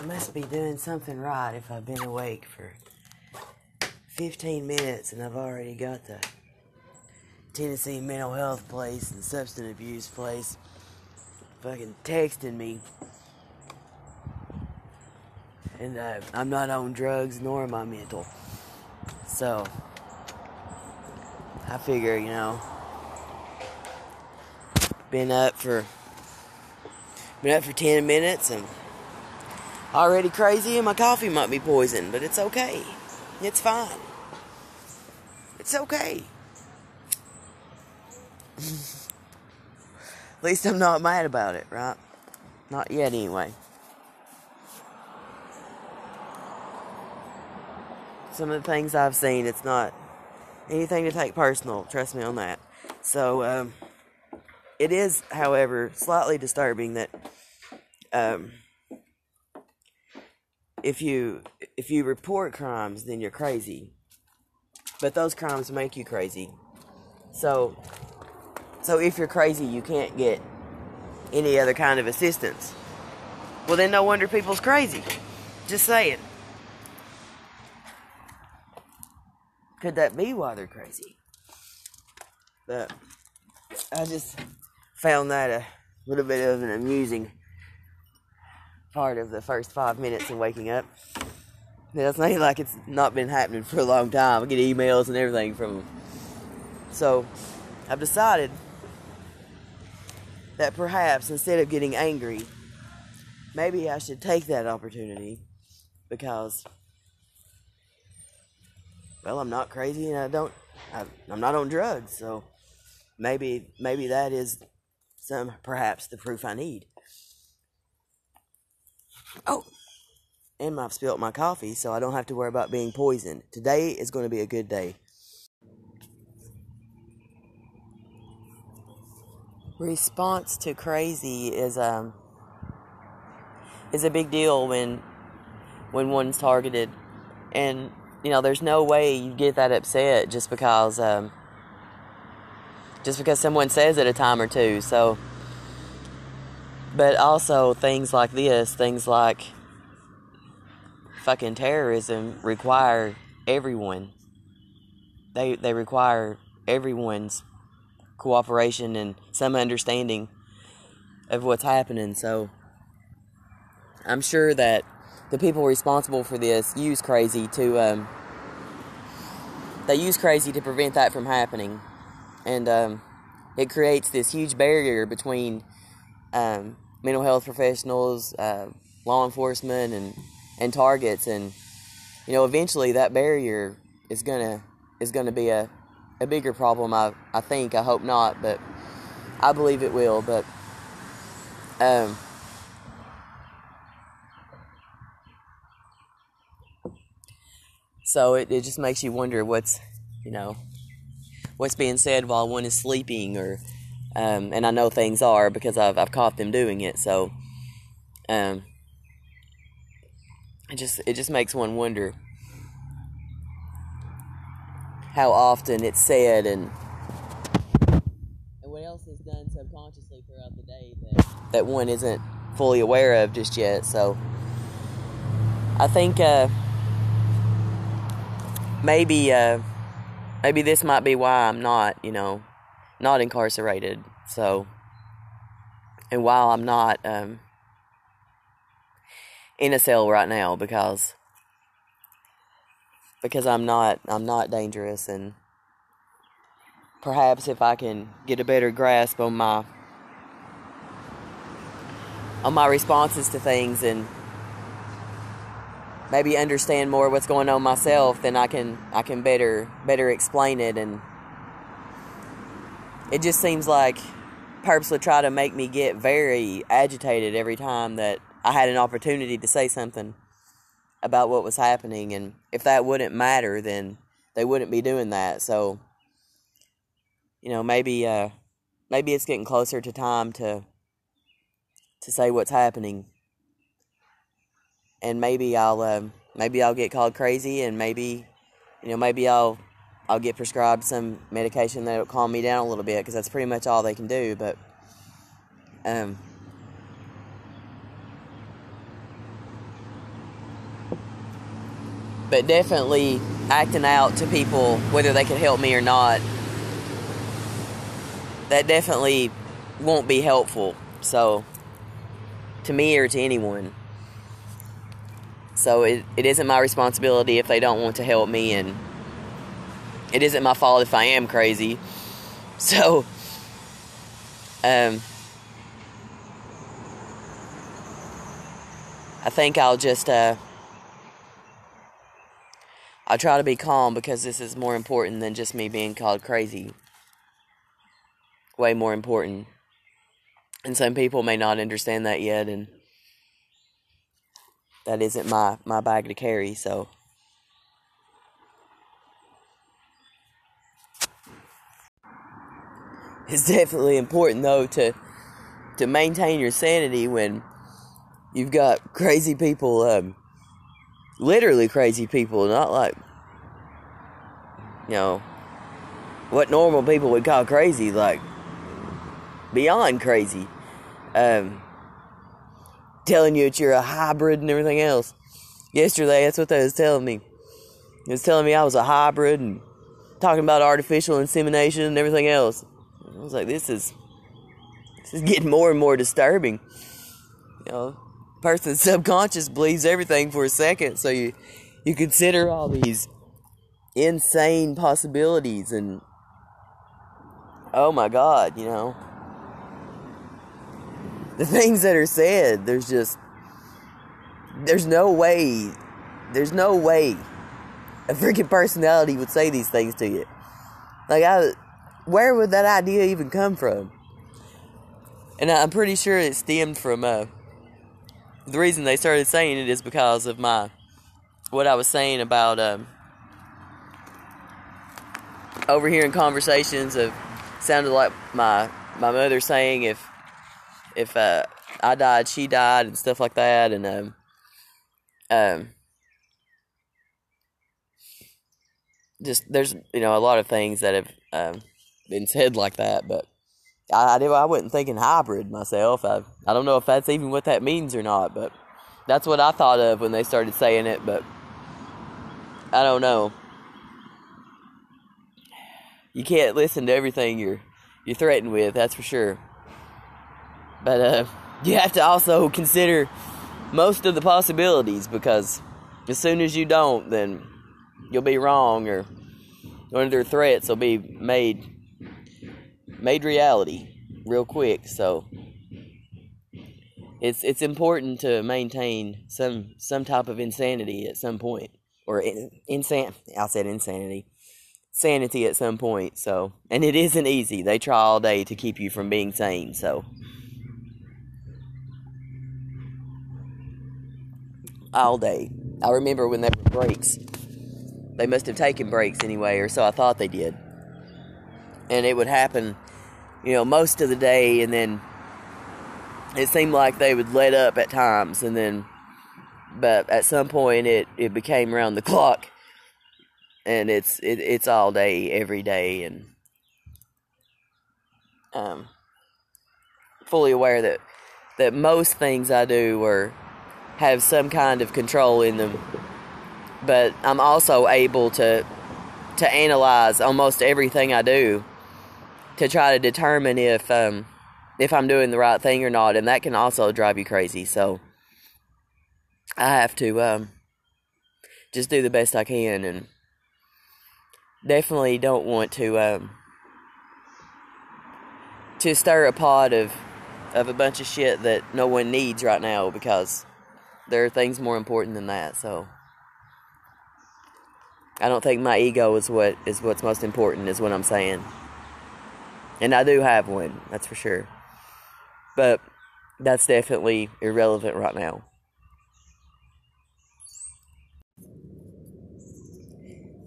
I must be doing something right if I've been awake for 15 minutes and I've already got the Tennessee mental health place and substance abuse place fucking texting me. And uh, I'm not on drugs nor am I mental. So, I figure, you know, been up for been up for 10 minutes and already crazy and my coffee might be poisoned, but it's okay. It's fine. It's okay. At least I'm not mad about it, right? Not yet, anyway. Some of the things I've seen, it's not anything to take personal. Trust me on that. So, um, it is, however, slightly disturbing that um, if you if you report crimes, then you're crazy. But those crimes make you crazy. So, so if you're crazy, you can't get any other kind of assistance. Well, then no wonder people's crazy. Just saying. Could that be why they're crazy? But I just found that a little bit of an amusing part of the first five minutes of waking up. It's not like it's not been happening for a long time. I get emails and everything from them. So I've decided that perhaps instead of getting angry, maybe I should take that opportunity because, well, I'm not crazy and I don't, I, I'm not on drugs. So maybe, maybe that is some, perhaps the proof I need. Oh, and I've spilt my coffee, so I don't have to worry about being poisoned. Today is going to be a good day. Response to crazy is um is a big deal when when one's targeted, and you know there's no way you get that upset just because um, just because someone says it a time or two. So, but also things like this, things like fucking terrorism require everyone. They they require everyone's cooperation and some understanding of what's happening. So I'm sure that the people responsible for this use crazy to um, they use crazy to prevent that from happening, and um, it creates this huge barrier between um, mental health professionals, uh, law enforcement, and and targets, and you know eventually that barrier is gonna is gonna be a a bigger problem. I I think I hope not, but I believe it will. But um, so it it just makes you wonder what's you know what's being said while one is sleeping or um, and I know things are because I've I've caught them doing it. So um, it just it just makes one wonder how often it's said and and what else is done subconsciously throughout the day that that one isn't fully aware of just yet. So I think uh, maybe uh, maybe this might be why I'm not, you know, not incarcerated. So and while I'm not um, in a cell right now because because I'm not I'm not dangerous and perhaps if I can get a better grasp on my on my responses to things and maybe understand more what's going on myself then I can I can better better explain it and it just seems like purposely try to make me get very agitated every time that I had an opportunity to say something about what was happening and if that wouldn't matter then they wouldn't be doing that. So you know maybe uh maybe it's getting closer to time to to say what's happening. And maybe I'll um, maybe I'll get called crazy and maybe you know maybe I'll I'll get prescribed some medication that'll calm me down a little bit because that's pretty much all they can do but um but definitely acting out to people whether they can help me or not. That definitely won't be helpful. So, to me or to anyone. So, it, it isn't my responsibility if they don't want to help me, and it isn't my fault if I am crazy. So, um, I think I'll just, uh, I'll try to be calm because this is more important than just me being called crazy. Way more important. And some people may not understand that yet, and that isn't my, my bag to carry, so. It's definitely important though to to maintain your sanity when you've got crazy people, um, literally crazy people, not like you know what normal people would call crazy, like beyond crazy. Um, telling you that you're a hybrid and everything else. Yesterday, that's what they was telling me. It was telling me I was a hybrid and talking about artificial insemination and everything else. I was like, this is this is getting more and more disturbing. You know, person's subconscious believes everything for a second, so you you consider all these insane possibilities and oh my god, you know. The things that are said, there's just there's no way there's no way a freaking personality would say these things to you. Like I where would that idea even come from? And I'm pretty sure it stemmed from uh, the reason they started saying it is because of my what I was saying about um, overhearing conversations of sounded like my my mother saying if if uh, I died, she died, and stuff like that, and um, um, just there's you know a lot of things that have um, been said like that, but I, I, I wasn't thinking hybrid myself. I, I don't know if that's even what that means or not, but that's what I thought of when they started saying it, but I don't know. You can't listen to everything you're you're threatened with, that's for sure. But uh, you have to also consider most of the possibilities because as soon as you don't, then you'll be wrong or one of their threats will be made made reality real quick. So it's it's important to maintain some some type of insanity at some point, or in, insan. I said insanity, sanity at some point. So and it isn't easy. They try all day to keep you from being sane. So. All day. I remember when there were breaks. They must have taken breaks anyway, or so I thought they did. And it would happen you know, most of the day, and then it seemed like they would let up at times, and then, but at some point it it became around the clock, and it's it, it's all day, every day, and um, fully aware that that most things I do are have some kind of control in them, but I'm also able to to analyze almost everything I do to try to determine if um, if I'm doing the right thing or not, and that can also drive you crazy. So I have to um, just do the best I can, and definitely don't want to um, to stir a pot of of a bunch of shit that no one needs right now because there are things more important than that. So I don't think my ego is what is what's most important is what I'm saying. And I do have one, that's for sure. But that's definitely irrelevant right now.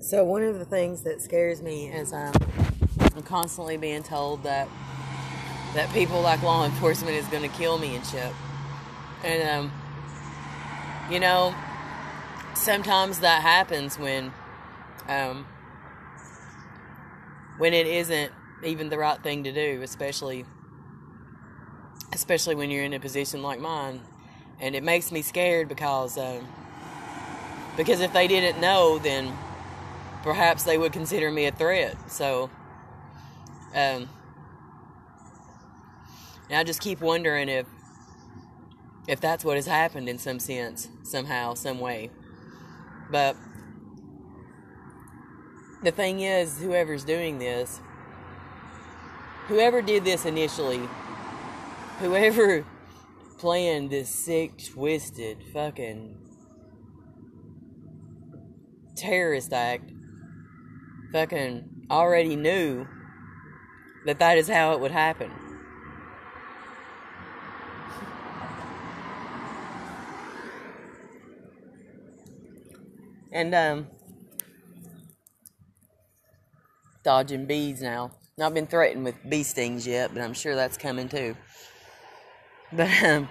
So one of the things that scares me is um, I'm constantly being told that that people like law enforcement is going to kill me and shit. And um, you know, sometimes that happens when um, when it isn't even the right thing to do, especially especially when you're in a position like mine. And it makes me scared because um, Because if they didn't know, then perhaps they would consider me a threat. So, um, I just keep wondering if if that's what has happened in some sense, somehow, some way. But the thing is, whoever's doing this, whoever did this initially, whoever planned this sick, twisted, fucking terrorist act, fucking already knew that that is how it would happen. And um dodging bees now. Not been threatened with bee stings yet, but I'm sure that's coming too. But um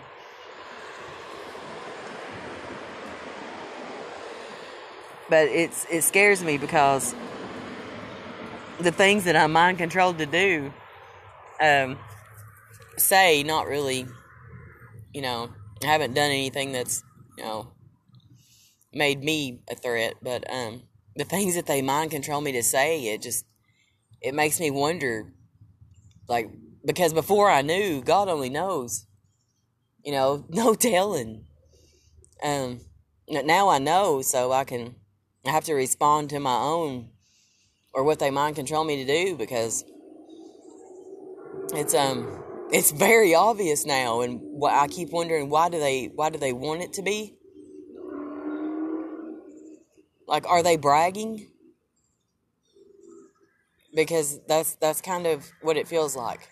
but it's it scares me because the things that I'm mind controlled to do um say not really you know I haven't done anything that's you know made me a threat but um the things that they mind control me to say it just it makes me wonder like because before I knew God only knows you know no telling um now I know so I can I have to respond to my own or what they mind control me to do because it's um it's very obvious now and what I keep wondering why do they why do they want it to be? Like are they bragging? Because that's that's kind of what it feels like.